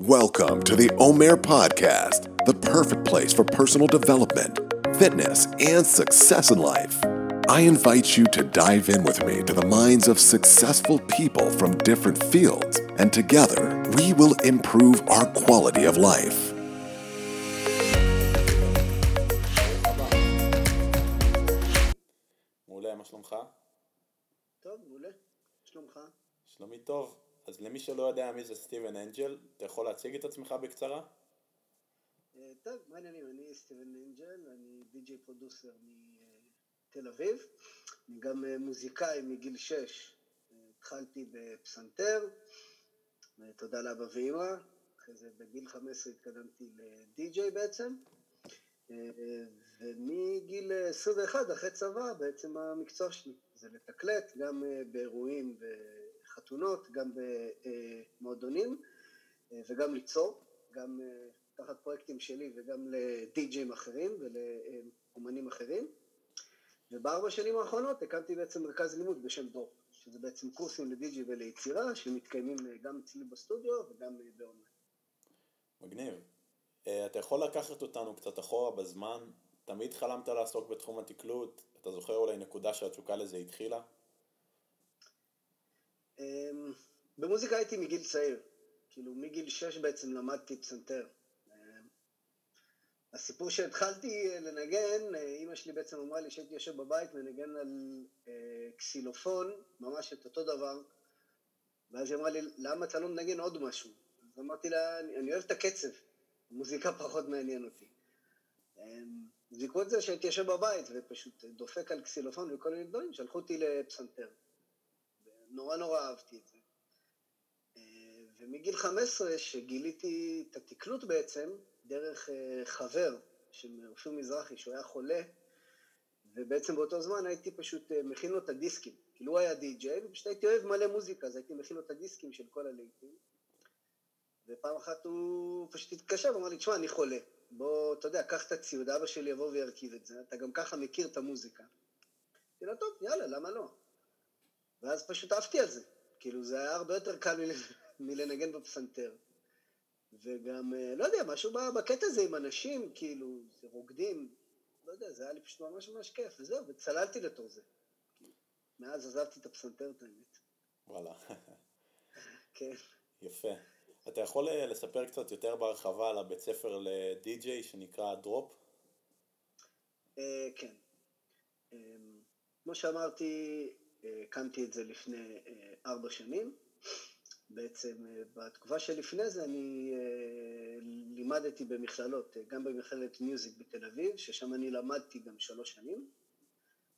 Welcome to the Omer Podcast, the perfect place for personal development, fitness, and success in life. I invite you to dive in with me to the minds of successful people from different fields, and together we will improve our quality of life. מעולה, מה שלומך? טוב, מעולה. שלומך? שלומי טוב. אז למי שלא יודע מי זה סטיבן אנג'ל, אתה יכול להציג את עצמך בקצרה? אה, טוב, מה העניינים? אני סטיבן אנג'ל, אני די.ג'יי פרודוסר מתל אביב. אני גם אה, מוזיקאי מגיל 6. התחלתי בפסנתר, תודה לאבא ואמא. אחרי זה בגיל 15 התקדמתי לדי.ג'יי בעצם. אה, ומגיל 21, אחרי צבא, בעצם המקצוע שלי זה לתקלט, גם באירועים וחתונות, גם במועדונים, וגם ליצור, גם תחת פרויקטים שלי וגם לדי-ג'ים אחרים ולאומנים אחרים. ובארבע שנים האחרונות הקמתי בעצם מרכז לימוד בשם דור, שזה בעצם קורסים לדי-ג'י וליצירה, שמתקיימים גם אצלי בסטודיו וגם באונליין. מגניב. אתה יכול לקחת אותנו קצת אחורה בזמן? תמיד חלמת לעסוק בתחום התקלוט? אתה זוכר אולי נקודה שהתשוקה לזה התחילה? אמ, במוזיקה הייתי מגיל צעיר. כאילו, מגיל שש בעצם למדתי פסנתר. אמ, הסיפור שהתחלתי לנגן, אימא שלי בעצם אמרה לי שהייתי יושב בבית ונגן על אה, קסילופון, ממש את אותו דבר, ואז היא אמרה לי, למה אתה לא מנגן עוד משהו? אז אמרתי לה, אני, אני אוהב את הקצב, מוזיקה פחות מעניין אותי. אמ, בעקבות זה שהייתי יושב בבית ופשוט דופק על קסילופון וכל מיני דברים, שלחו אותי לפסנתר. נורא נורא אהבתי את זה. אה, ומגיל 15, שגיליתי את התקלוט בעצם, דרך אה, חבר של אופיר מזרחי, שהוא היה חולה, ובעצם באותו זמן הייתי פשוט אה, מכין לו את הדיסקים. כאילו הוא היה די-ג'יי, ופשוט הייתי אוהב מלא מוזיקה, אז הייתי מכין לו את הדיסקים של כל הלהיטים. ופעם אחת הוא פשוט התקשר ואמר לי, תשמע, אני חולה. בוא, אתה יודע, קח את הציוד, אבא שלי יבוא וירכיב את זה, אתה גם ככה מכיר את המוזיקה. אמרתי לו, טוב, יאללה, למה לא? ואז פשוט עפתי על זה. כאילו, זה היה הרבה יותר קל מל... מלנגן בפסנתר. וגם, לא יודע, משהו בקטע הזה עם אנשים, כאילו, רוקדים, לא יודע, זה היה לי פשוט ממש ממש כיף, וזהו, וצללתי לתור זה. מאז עזבתי את הפסנתר, את האמת. וואלה. כן. יפה. אתה יכול לספר קצת יותר בהרחבה על הבית ספר לדי-ג'יי שנקרא דרופ? כן. כמו שאמרתי, הקמתי את זה לפני ארבע שנים. בעצם בתקופה שלפני זה אני לימדתי במכללות, גם במכללת מיוזיק בתל אביב, ששם אני למדתי גם שלוש שנים,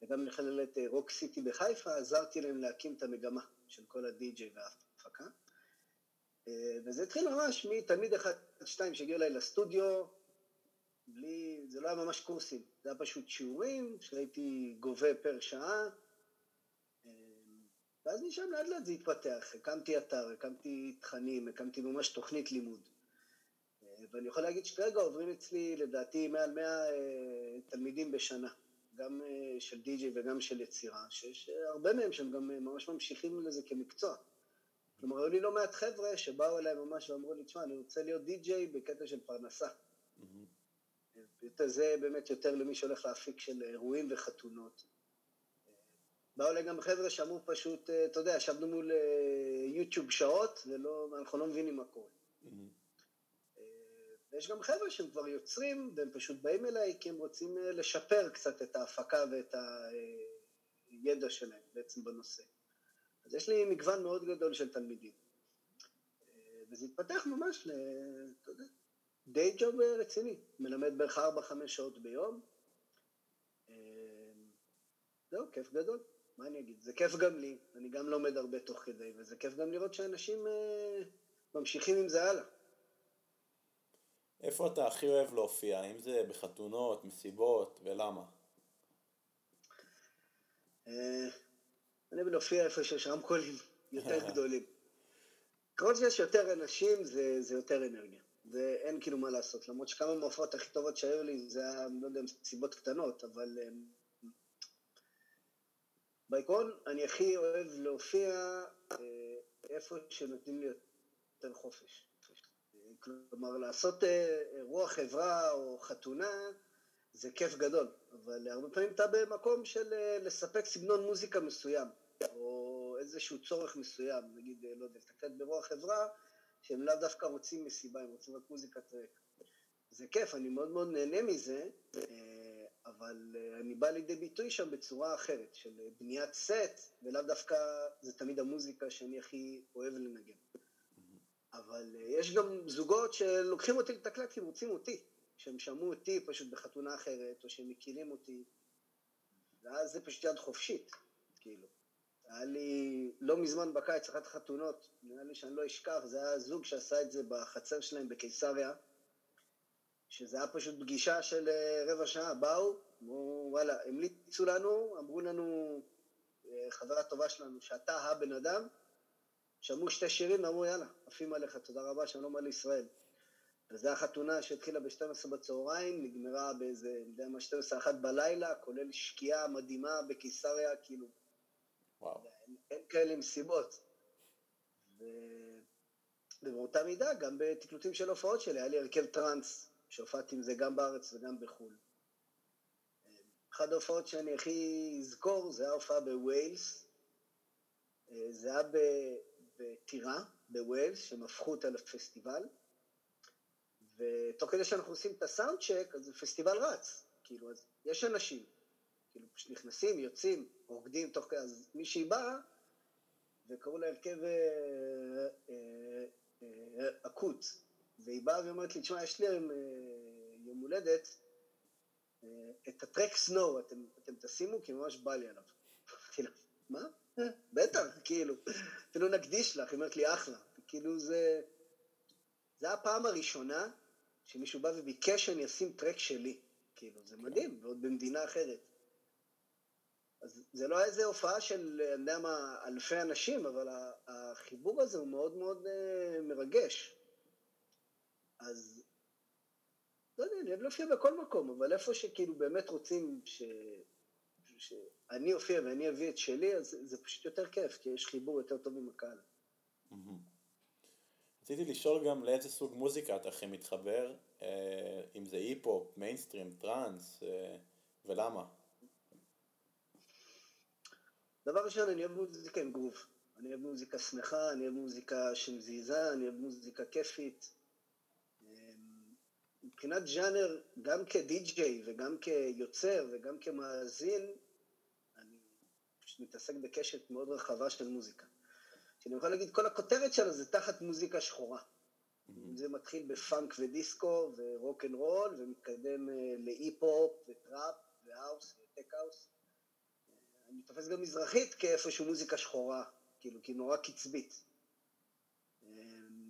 וגם במכללת רוק סיטי בחיפה, עזרתי להם להקים את המגמה של כל הדי-ג'יי וההפקה. וזה התחיל ממש מתלמיד אחד, שתיים שהגיעו אליי לסטודיו, בלי, זה לא היה ממש קורסים, זה היה פשוט שיעורים שהייתי גובה פר שעה, ואז משם לאט לאט זה התפתח, הקמתי אתר, הקמתי תכנים, הקמתי ממש תוכנית לימוד. ואני יכול להגיד שכרגע עוברים אצלי לדעתי מעל 100 תלמידים בשנה, גם של די-ג'יי וגם של יצירה, שיש הרבה מהם שהם גם ממש ממשיכים לזה כמקצוע. כלומר, היו לי לא מעט חבר'ה שבאו אליי ממש ואמרו לי, תשמע, אני רוצה להיות די-ג'יי בקטע של פרנסה. Mm-hmm. זה באמת יותר למי שהולך להפיק של אירועים וחתונות. באו אליי גם חבר'ה שאמרו פשוט, אתה יודע, ישבנו מול יוטיוב שעות, ואנחנו לא מבינים מה קורה. Mm-hmm. ויש גם חבר'ה שהם כבר יוצרים, והם פשוט באים אליי כי הם רוצים לשפר קצת את ההפקה ואת הידע שלהם בעצם בנושא. אז יש לי מגוון מאוד גדול של תלמידים. וזה התפתח ממש, אתה יודע, די ג'וב רציני. מלמד בערך 4-5 שעות ביום. זהו, כיף גדול. מה אני אגיד? זה כיף גם לי, אני גם לומד הרבה תוך כדי, וזה כיף גם לראות שאנשים ממשיכים עם זה הלאה. איפה אתה הכי אוהב להופיע? האם זה בחתונות, מסיבות, ולמה? אני אוהב להופיע איפה שיש רמקולים יותר גדולים. ככל שיש יותר אנשים, זה, זה יותר אנרגיה. זה אין כאילו מה לעשות. למרות שכמה מההופעות הכי טובות שהיו לי, זה היה, לא יודע, סיבות קטנות, אבל בעיקרון אני הכי אוהב להופיע איפה שנותנים לי יותר חופש. כלומר, לעשות אירוע חברה או חתונה זה כיף גדול, אבל הרבה פעמים אתה במקום של לספק סגנון מוזיקה מסוים, או איזשהו צורך מסוים, נגיד, לא יודע, לתקלט באירוע חברה, שהם לאו דווקא רוצים מסיבה, הם רוצים רק מוזיקת טרק. זה כיף, אני מאוד מאוד נהנה מזה, אבל אני בא לידי ביטוי שם בצורה אחרת, של בניית סט, ולאו דווקא זה תמיד המוזיקה שאני הכי אוהב לנגן. אבל יש גם זוגות שלוקחים אותי לתקלט כי הם רוצים אותי, שהם שמעו אותי פשוט בחתונה אחרת, או שהם מכירים אותי, ואז זה פשוט יד חופשית, כאילו. היה לי לא מזמן בקיץ אחת החתונות, נראה לי שאני לא אשכח, זה היה זוג שעשה את זה בחצר שלהם בקיסריה, שזה היה פשוט פגישה של אה, רבע שעה, באו, אמרו וואלה, המליצו לנו, אמרו לנו, אה, חברה טובה שלנו, שאתה הבן אדם, שמעו שתי שירים ואמרו יאללה, עפים עליך, תודה רבה, שלום על ישראל. וזו החתונה שהתחילה ב-12 בצהריים, נגמרה באיזה, אני יודע מה, 12-1 בלילה, כולל שקיעה מדהימה בקיסריה, כאילו, וואו. אין, אין כאלה מסיבות. ו... ובאותה מידה, גם בתקלוטים של הופעות שלי, היה לי הרכב טראנס, שהופעתי עם זה גם בארץ וגם בחו"ל. אחת ההופעות שאני הכי אזכור זה היה הופעה בווילס, זה היה בטירה, בווילס, שהם הפכו אותה לפסטיבל, ותוך כדי שאנחנו עושים את הסאונד צ'ק, אז הפסטיבל רץ, כאילו, אז יש אנשים, כאילו, נכנסים, יוצאים, רוקדים תוך כדי, אז מישהי באה, וקראו לה הרכב אקוט, והיא באה ואומרת לי, תשמע, יש לי היום יום הולדת, את הטרק סנואו אתם, אתם תשימו, כי ממש בא לי עליו. אמרתי לה, מה? בטח, כאילו, אפילו נקדיש לך, היא אומרת לי, אחלה. כאילו זה, זה הפעם הראשונה שמישהו בא וביקש שאני אשים טרק שלי. כאילו, זה מדהים, ועוד במדינה אחרת. אז זה לא איזה הופעה של, אני יודע מה, אלפי אנשים, אבל החיבור הזה הוא מאוד מאוד מרגש. אז, לא יודע, אני אוהב להופיע בכל מקום, אבל איפה שכאילו באמת רוצים ש... שאני אופיע ואני אביא את שלי, אז זה פשוט יותר כיף, כי יש חיבור יותר טוב עם הקהל. רציתי לשאול גם לאיזה סוג מוזיקה אתה הכי מתחבר, אה, אם זה היפ-הופ, מיינסטרים, טראנס, אה, ולמה? דבר ראשון, אני אוהב מוזיקה עם גרוב. אני אוהב מוזיקה שמחה, אני אוהב מוזיקה שמזיזה, אני אוהב מוזיקה כיפית. מבחינת ז'אנר, גם כדי-ג'יי וגם כיוצר וגם כמאזין, אני פשוט מתעסק בקשת מאוד רחבה של מוזיקה. שאני יכול להגיד, כל הכותרת שלה זה תחת מוזיקה שחורה. Mm-hmm. זה מתחיל בפאנק ודיסקו ורוק אנד רול ומתקדם אה, להיפ-הופ וטראפ והאוס וטק-האוס. אני תופס גם מזרחית כאיפשהו מוזיקה שחורה, כאילו, כי נורא קצבית. אמ,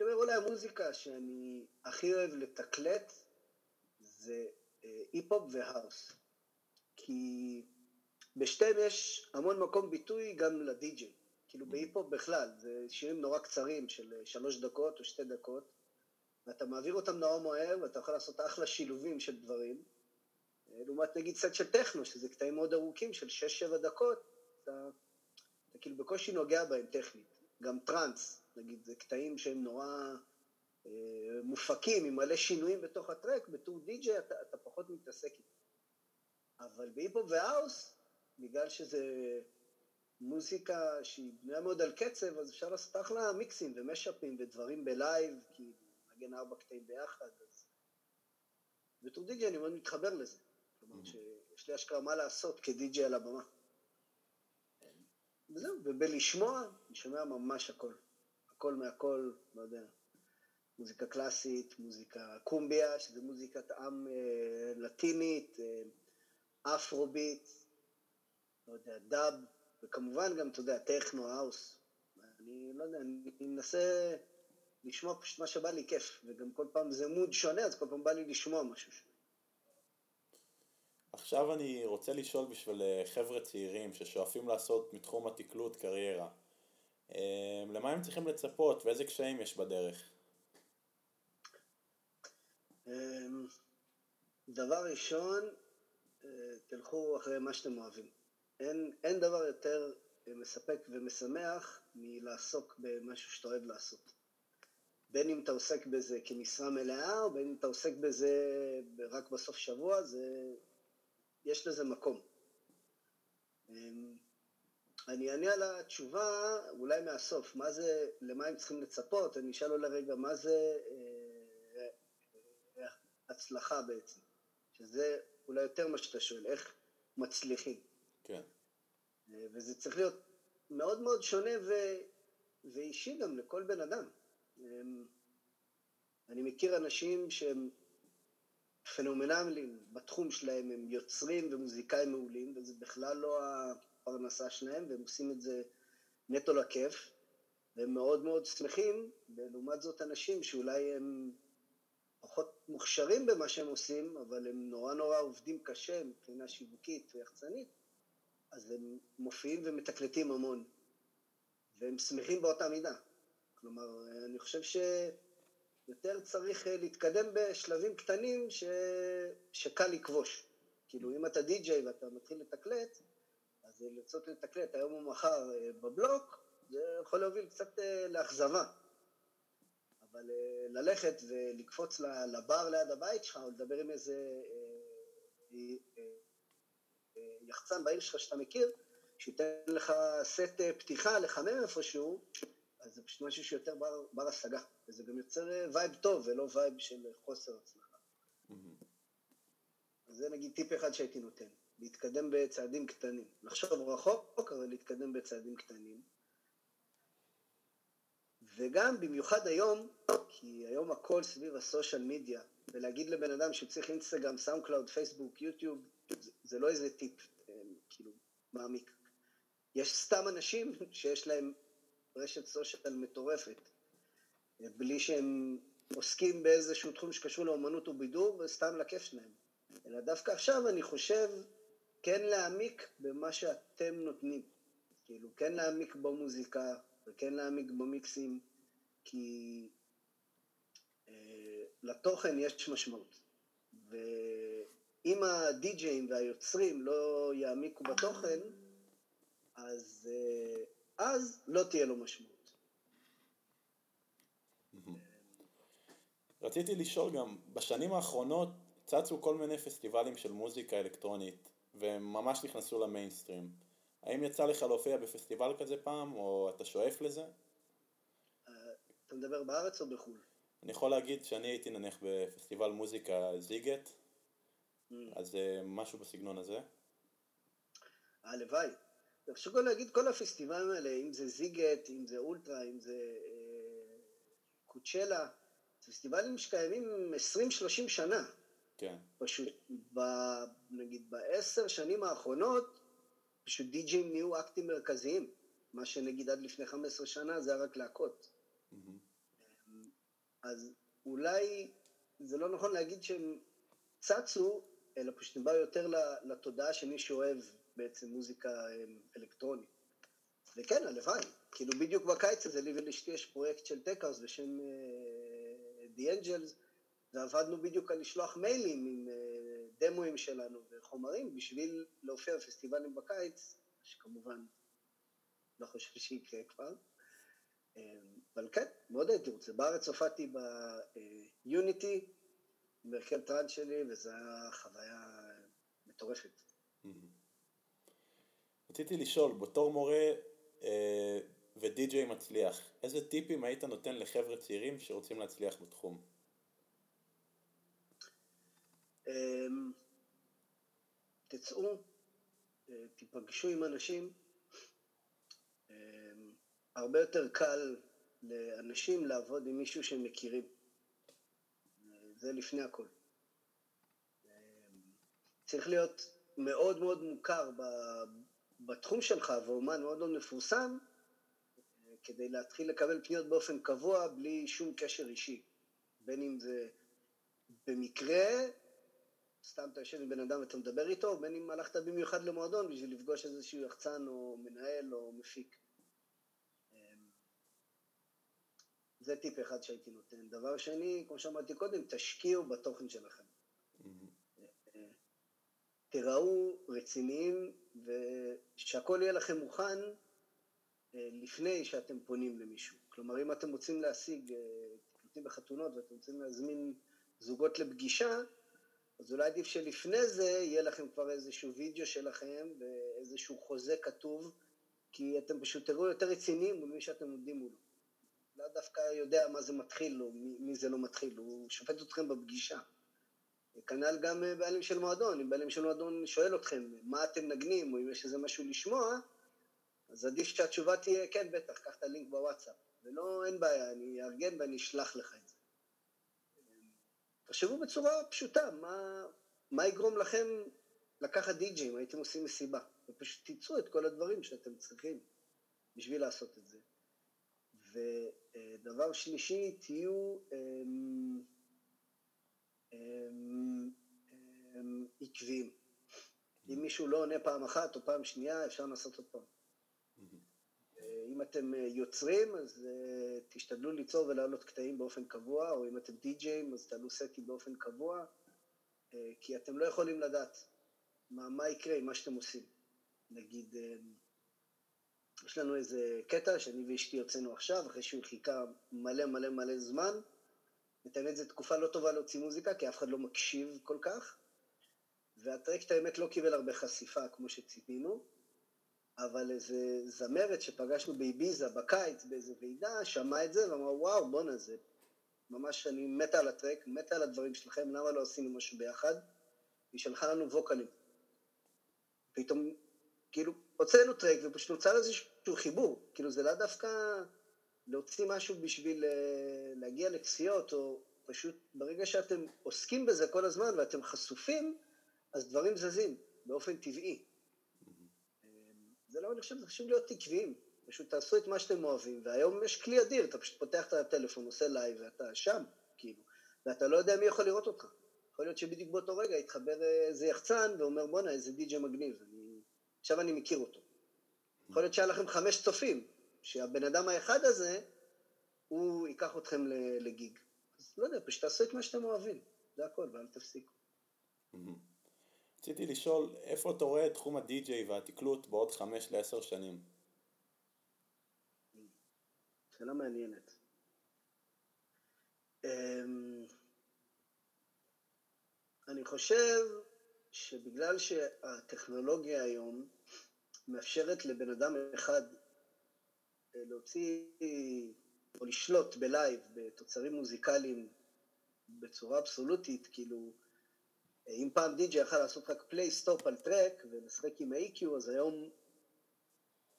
אני אומר, אולי המוזיקה שאני הכי אוהב לתקלט זה אה, היפ-הופ והאוס. כי בשתיהם יש המון מקום ביטוי גם לדי-ג'יי. כאילו בהיפ-הופ בכלל, זה שירים נורא קצרים של אה, שלוש דקות או שתי דקות, ואתה מעביר אותם נורא מהר, ואתה יכול לעשות אחלה שילובים של דברים. לעומת נגיד סט של טכנו, שזה קטעים מאוד ארוכים של 6-7 דקות, אתה, אתה כאילו בקושי נוגע בהם טכנית. גם טראנס, נגיד, זה קטעים שהם נורא אה, מופקים, עם מלא שינויים בתוך הטרק, בתור די-ג'יי אתה, אתה פחות מתעסק איתם. אבל בהיפ הופ והאוס, בגלל שזה מוזיקה שהיא בנויה מאוד על קצב, אז אפשר לעשות אחלה מיקסים ומאשאפים ודברים ב live, כי נגן ארבע קטעים ביחד, אז... בתור די-ג'יי אני מאוד מתחבר לזה. כלומר, שיש לי אשכרה מה לעשות כדי-ג'יי על הבמה. וזהו, ובלשמוע, אני שומע ממש הכל. הכל מהכל, לא יודע, מוזיקה קלאסית, מוזיקה קומביה, שזה מוזיקת עם אה, לטינית, אה, אפרוביט, לא יודע, דאב, וכמובן גם, אתה יודע, טכנו, האוס. אני לא יודע, אני מנסה לשמוע פשוט מה שבא לי כיף, וגם כל פעם זה מוד שונה, אז כל פעם בא לי לשמוע משהו שונה. עכשיו אני רוצה לשאול בשביל אה, חבר'ה צעירים ששואפים לעשות מתחום התקלוט קריירה. אה, למה הם צריכים לצפות ואיזה קשיים יש בדרך? אמ, דבר ראשון, אה, תלכו אחרי מה שאתם אוהבים. אין, אין דבר יותר מספק ומשמח מלעסוק במשהו שאתה אוהב לעשות. בין אם אתה עוסק בזה כמשרה מלאה, או בין אם אתה עוסק בזה רק בסוף שבוע, זה, יש לזה מקום. אני אענה על התשובה אולי מהסוף, מה זה, למה הם צריכים לצפות, אני אשאל אולי רגע, מה זה אה, אה, הצלחה בעצם, שזה אולי יותר מה שאתה שואל, איך מצליחים. כן. אה, וזה צריך להיות מאוד מאוד שונה ו... ואישי גם לכל בן אדם. אמ, אני מכיר אנשים שהם פנומנליים בתחום שלהם, הם יוצרים ומוזיקאים מעולים, וזה בכלל לא הפרנסה שלהם, והם עושים את זה נטו לכיף, והם מאוד מאוד שמחים, ולעומת זאת אנשים שאולי הם פחות מוכשרים במה שהם עושים, אבל הם נורא נורא עובדים קשה מבחינה שיווקית ויחצנית, אז הם מופיעים ומתקלטים המון, והם שמחים באותה מידה. כלומר, אני חושב שיותר צריך להתקדם בשלבים קטנים ש... שקל לכבוש. כאילו, אם אתה די-ג'יי ואתה מתחיל לתקלט, אז לרצות לתקלט היום או מחר אה, בבלוק, זה יכול להוביל קצת אה, לאכזבה. אבל אה, ללכת ולקפוץ לבר ליד הבית שלך, או לדבר עם איזה יחצן בעיר שלך שאתה מכיר, שייתן לך סט פתיחה לחמם איפשהו, אז זה פשוט משהו שיותר בר, בר השגה, וזה גם יוצר vibe טוב ולא vibe של חוסר הצלחה. Mm-hmm. אז זה נגיד טיפ אחד שהייתי נותן. להתקדם בצעדים קטנים. לחשוב רחוק, אבל להתקדם בצעדים קטנים. וגם במיוחד היום, כי היום הכל סביב ה social media, ולהגיד לבן אדם שהוא צריך אינסטגרם, סאונד קלאוד, פייסבוק, יוטיוב, זה, זה לא איזה טיפ, אה, כאילו, מעמיק. יש סתם אנשים שיש להם רשת social מטורפת, בלי שהם עוסקים באיזשהו תחום שקשור לאומנות ובידור, וסתם לכיף שלהם. אלא דווקא עכשיו אני חושב כן להעמיק במה שאתם נותנים. כאילו, כן להעמיק במוזיקה, וכן להעמיק במיקסים, כי אה, לתוכן יש משמעות. ואם הדי-ג'אים והיוצרים לא יעמיקו בתוכן, אז, אה, אז לא תהיה לו משמעות. רציתי לשאול גם, בשנים האחרונות צצו כל מיני פסטיבלים של מוזיקה אלקטרונית והם ממש נכנסו למיינסטרים. האם יצא לך להופיע בפסטיבל כזה פעם, או אתה שואף לזה? אתה מדבר בארץ או בחו"ל? אני יכול להגיד שאני הייתי נניח בפסטיבל מוזיקה זיגט, mm. אז אה, משהו בסגנון הזה. הלוואי. אפשר גם להגיד כל הפסטיבלים האלה, אם זה זיגט, אם זה אולטרה, אם זה אה, קוצ'לה, פסטיבלים שקיימים 20-30 שנה. כן. פשוט, ב, נגיד בעשר שנים האחרונות, פשוט די-ג'ים נהיו אקטים מרכזיים. מה שנגיד עד לפני 15 שנה זה היה רק להקות. Mm-hmm. אז אולי זה לא נכון להגיד שהם צצו, אלא פשוט הם באו יותר לתודעה של מי שאוהב בעצם מוזיקה אמ, אלקטרונית. וכן, הלוואי. כאילו בדיוק בקיץ הזה, לי ולאשתי יש פרויקט של טק האוס בשם uh, The Angels, ועבדנו בדיוק על לשלוח מיילים עם אה, דמוים שלנו וחומרים בשביל להופיע בפסטיבלים בקיץ, שכמובן לא חושב שיקרה כבר. אה, אבל כן, מאוד הייתי רוצה. בארץ הופעתי ביוניטי, עם הרכב טראנס שלי, וזו הייתה חוויה מטורפת. רציתי לשאול, בתור מורה אה, ודי-ג'יי מצליח, איזה טיפים היית נותן לחבר'ה צעירים שרוצים להצליח בתחום? אמ, תצאו, אה, תיפגשו עם אנשים. אמ, הרבה יותר קל לאנשים לעבוד עם מישהו שהם מכירים. זה לפני הכל. אמ, צריך להיות מאוד מאוד מוכר בתחום שלך ואומן מאוד מאוד מפורסם כדי להתחיל לקבל פניות באופן קבוע בלי שום קשר אישי. בין אם זה במקרה סתם אתה יושב עם בן אדם ואתה מדבר איתו, בין אם הלכת במיוחד למועדון בשביל לפגוש איזשהו יחצן או מנהל או מפיק. אמ, זה טיפ אחד שהייתי נותן. דבר שני, כמו שאמרתי קודם, תשקיעו בתוכן שלכם. תיראו רציניים ושהכול יהיה לכם מוכן אה, לפני שאתם פונים למישהו. כלומר, אם אתם רוצים להשיג עובדים בחתונות ואתם רוצים להזמין זוגות לפגישה, אז אולי עדיף שלפני זה יהיה לכם כבר איזשהו וידאו שלכם ואיזשהו חוזה כתוב, כי אתם פשוט תראו יותר רציניים מול מי שאתם עומדים מולו. לא דווקא יודע מה זה מתחיל או מי, זה לא מתחיל, הוא שופט אתכם בפגישה. כנ"ל גם בעלים של מועדון, אם בעלים של מועדון שואל אתכם מה אתם נגנים, או אם יש איזה משהו לשמוע, אז עדיף שהתשובה תהיה, כן, בטח, קח את הלינק בוואטסאפ. ולא, אין בעיה, אני אארגן ואני אשלח זה. תחשבו בצורה פשוטה, מה, מה יגרום לכם לקחת די-ג'י אם הייתם עושים מסיבה, ופשוט תיצרו את כל הדברים שאתם צריכים בשביל לעשות את זה. ודבר שלישי, תהיו אמ, אמ, אמ, עקביים. אם מישהו לא עונה פעם אחת או פעם שנייה, אפשר לעשות עוד פעם. אה, אתם אה, יוצרים, אז אה, תשתדלו ליצור ולהעלות קטעים באופן קבוע, או אם אתם די-ג'אים, אז תעלו סטים באופן קבוע, כי אתם לא יכולים לדעת מה, מה יקרה עם מה שאתם עושים. נגיד, יש לנו איזה קטע שאני ואשתי יוצאנו עכשיו, אחרי שהוא חיכה מלא מלא מלא זמן. את האמת זו תקופה לא טובה להוציא מוזיקה, כי אף אחד לא מקשיב כל כך, והטרקט האמת לא קיבל הרבה חשיפה כמו שציפינו, אבל איזה זמרת שפגשנו באביזה בקיץ באיזה ועידה, שמעה את זה ואמרה וואו בואנה זה ממש אני מתה על הטרק, מתה על הדברים שלכם, למה לא עשינו משהו ביחד? היא שלחה לנו ווקלים. פתאום כאילו הוצאנו טרק ופשוט נוצר איזשהו חיבור, כאילו זה לא דווקא להוציא משהו בשביל אה, להגיע לכסיות, או פשוט ברגע שאתם עוסקים בזה כל הזמן ואתם חשופים, אז דברים זזים באופן טבעי. זה לא, אני חושב, זה חשוב להיות עקביים. פשוט תעשו את מה שאתם אוהבים, והיום יש כלי אדיר, אתה פשוט פותח את הטלפון, עושה live, ואתה שם, כאילו, ואתה לא יודע מי יכול לראות אותך. יכול להיות שבדיוק באותו רגע יתחבר איזה יחצן ואומר, בואנה, איזה די.ג'י מגניב, אני... עכשיו אני מכיר אותו. יכול להיות שהיה לכם חמש צופים, שהבן אדם האחד הזה, הוא ייקח אתכם ל gig. אז לא יודע, פשוט תעשו את מה שאתם אוהבים, זה הכל, ואל תפסיקו. רציתי לשאול, איפה אתה רואה את תחום הדי-ג'יי והתקלוט בעוד חמש לעשר שנים? שאלה מעניינת. אמ, אני חושב שבגלל שהטכנולוגיה היום מאפשרת לבן אדם אחד אה, להוציא או לשלוט ב live בתוצרים מוזיקליים בצורה אבסולוטית, כאילו אם פעם די.ג'י יכל לעשות רק play stop על טרק ולשחק עם ה-EQ, אז היום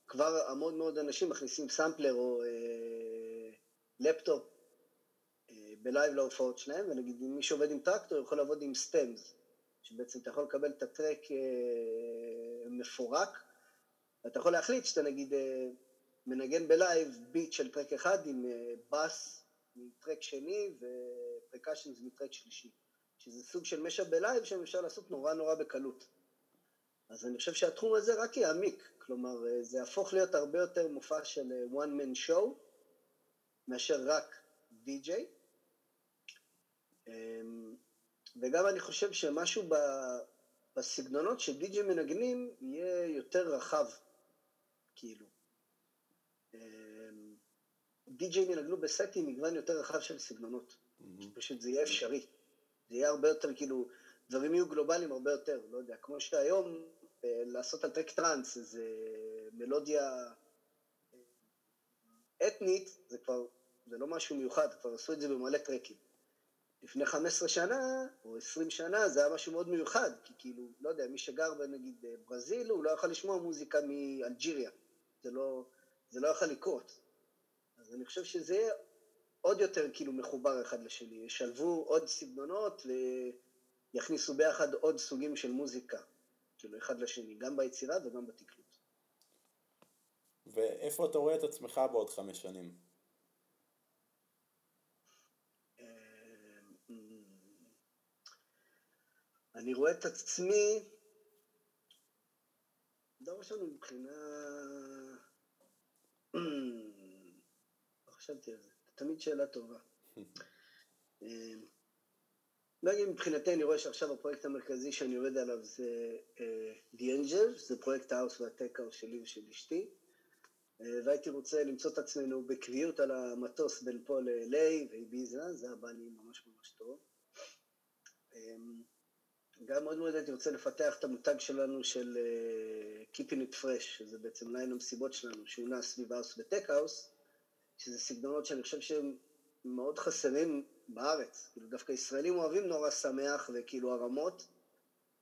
כבר המון מאוד אנשים מכניסים סמפלר או אה, לפטופ אה, ב live להופעות שלהם, ונגיד אם מי שעובד עם Traktor יכול לעבוד עם stems, שבעצם אתה יכול לקבל את הטרק אה, מפורק, ואתה יכול להחליט שאתה נגיד אה, מנגן ב live ביט של טרק אחד עם אה, בס מטרק שני ו percussions מטרק שלישי. שזה סוג של mashup ב live שאפשר לעשות נורא נורא בקלות. אז אני חושב שהתחום הזה רק יעמיק, כלומר אה, זה יהפוך להיות הרבה יותר מופע של אה, one man show מאשר רק DJ. אמ, וגם אני חושב שמשהו בסגנונות שדי.ג'י מנגנים יהיה יותר רחב, כאילו. אמ, די.ג'י ינגנו בסטים מגוון יותר רחב של סגנונות, mm-hmm. פשוט זה יהיה אפשרי. זה יהיה הרבה יותר, כאילו, דברים יהיו גלובליים הרבה יותר, לא יודע, כמו שהיום אה, לעשות על טרק טראנס איזה מלודיה אה, אתנית, זה כבר, זה לא משהו מיוחד, כבר עשו את זה במלא טרקים. לפני 15 שנה, או 20 שנה, זה היה משהו מאוד מיוחד, כי כאילו, לא יודע, מי שגר בנגיד אה, ברזיל, הוא לא יכול לשמוע מוזיקה מאלג'יריה, זה לא, זה לא יכול לקרות. אז אני חושב שזה יהיה עוד יותר כאילו מחובר אחד לשני, ישלבו עוד סגנונות ויכניסו ביחד עוד סוגים של מוזיקה, כאילו אחד לשני, גם ביצירה וגם בתקלוט. ואיפה אתה רואה את עצמך בעוד חמש שנים? אמ, אני רואה את עצמי, דבר ראשון מבחינה... לא חשבתי על זה. תמיד שאלה טובה. אמ, לא יודע, מבחינתי אני רואה שעכשיו הפרויקט המרכזי שאני עובד עליו זה The Angel, זה פרויקט האוס והטק האוס שלי ושל אשתי. והייתי רוצה למצוא את עצמנו בקביעות על המטוס בין פה ל-LA ואיביזה, זה היה בא לי ממש ממש טוב. גם מאוד מאוד הייתי רוצה לפתח את המותג שלנו של uh, Keeping it Fresh, שזה בעצם ליין המסיבות שלנו, שהוא נע סביב האוס וטק-האוס, שזה סגנונות שאני חושב שהם מאוד חסרים בארץ. כאילו דווקא ישראלים אוהבים נורא שמח וכאילו הרמות,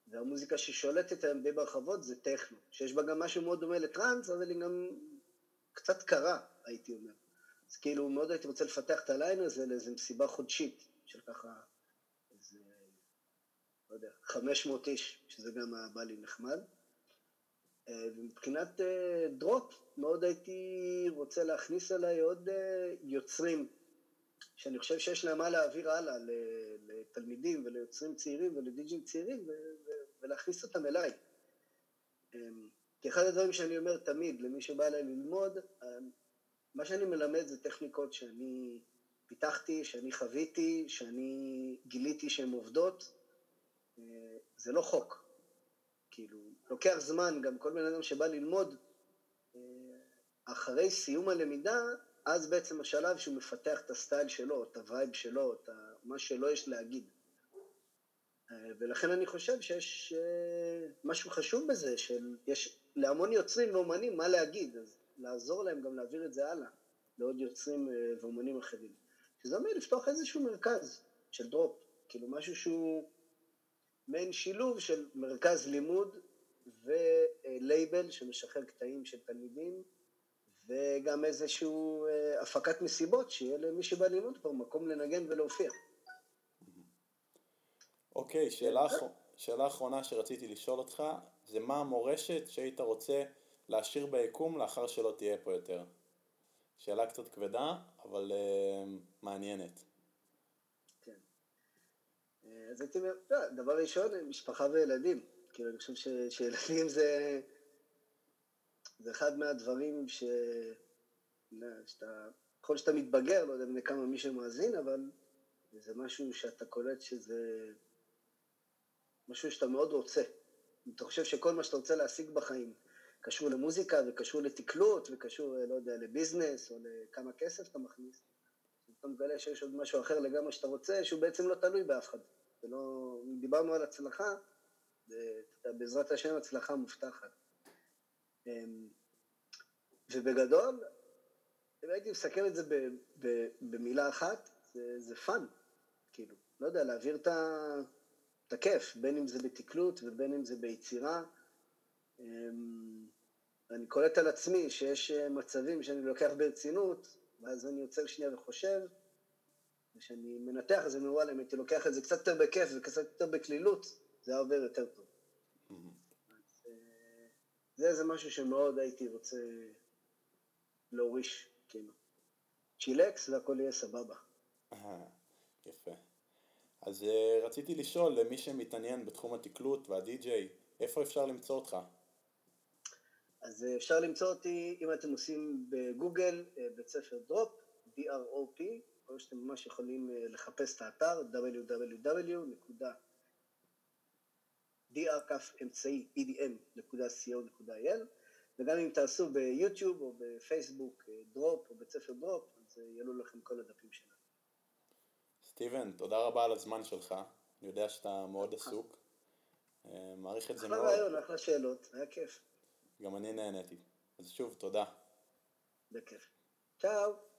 והמוזיקה ששולטת היום די ברחבות זה טכנו, שיש בה גם משהו מאוד דומה לטראנס, אבל היא גם קצת קרה, הייתי אומר. אז כאילו מאוד הייתי רוצה לפתח את הליין הזה לאיזו מסיבה חודשית, של ככה איזה, לא יודע, 500 איש, שזה גם היה בא לי נחמד. אה, ומבחינת אה, דרופ, מאוד הייתי רוצה להכניס אליי עוד אה, יוצרים, שאני חושב שיש להם מה להעביר הלאה לתלמידים וליוצרים צעירים ולדיג'ים צעירים, ולהכניס אותם אליי. כי אחד הדברים שאני אומר תמיד למי שבא אליי ללמוד, מה שאני מלמד זה טכניקות שאני פיתחתי, שאני חוויתי, שאני גיליתי שהן עובדות. זה לא חוק. כאילו, לוקח זמן, גם כל בן אדם שבא ללמוד, אחרי סיום הלמידה, אז בעצם השלב שהוא מפתח את ה style שלו, את ה vibe שלו, את מה שלו יש להגיד. ולכן אני חושב שיש משהו חשוב בזה, שיש להמון יוצרים ואומנים מה להגיד, אז לעזור להם גם להעביר את זה הלאה לעוד יוצרים ואומנים אחרים. שזה אומר לפתוח איזשהו מרכז של דרופ, כאילו משהו שהוא מעין שילוב של מרכז לימוד ולייבל שמשחרר קטעים של תלמידים, וגם איזשהו הפקת מסיבות, שיהיה למי שבא ללמוד פה מקום לנגן ולהופיע. אוקיי, שאלה, שאלה אחרונה שרציתי לשאול אותך, זה מה המורשת שהיית רוצה להשאיר ביקום לאחר שלא תהיה פה יותר? שאלה קצת כבדה, אבל uh, מעניינת. כן. אז הייתי אומר, לא, דבר ראשון, משפחה וילדים. כאילו, אני חושב ש, שילדים זה, זה אחד מהדברים ש... שאתה, ככל שאתה מתבגר, לא יודע בני כמה מי שמאזין, אבל זה משהו שאתה קולט שזה משהו שאתה מאוד רוצה. אתה חושב שכל מה שאתה רוצה להשיג בחיים קשור למוזיקה וקשור לתקלוט וקשור, לא יודע, לביזנס או לכמה כסף אתה מכניס, אתה מגלה שיש עוד משהו אחר לגמרי שאתה רוצה, שהוא בעצם לא תלוי באף אחד. ולא, אם דיברנו על הצלחה, בעזרת השם הצלחה מובטחת. אמ, ובגדול, אם הייתי מסכם את זה ב, ב, במילה אחת, זה, זה fun, כאילו, לא יודע, להעביר את, את הכיף, בין אם זה בתקלוט ובין אם זה ביצירה. אמ, אני קולט על עצמי שיש מצבים שאני לוקח ברצינות, ואז אני עוצר שנייה וחושב, וכשאני מנתח אז אני אומר, וואלה, אם הייתי לוקח את זה קצת יותר בכיף וקצת יותר בקלילות, זה היה עובר יותר טוב. אז, אה, זה איזה משהו שמאוד הייתי רוצה להוריש, כאילו. צ'ילקס והכל יהיה סבבה. יפה. אז אה, רציתי לשאול למי שמתעניין בתחום התקלוט והדי-ג'יי, איפה אפשר למצוא אותך? אז אה, אפשר למצוא אותי, אם אתם עושים בגוגל, בית ספר דרופ, D-R-O-P, או שאתם ממש יכולים לחפש את האתר www.drkaמצעי edm.co.il וגם אם תעשו ביוטיוב או בפייסבוק Drop או בית ספר Drop, אז יעלו לכם כל הדפים שלנו. סטיבן, תודה רבה על הזמן שלך, אני יודע שאתה מאוד עסוק. מעריך את זה מאוד. אחלה רעיון, אחלה שאלות, היה כיף. גם אני נהניתי. אז שוב, תודה. בכיף. צ'או.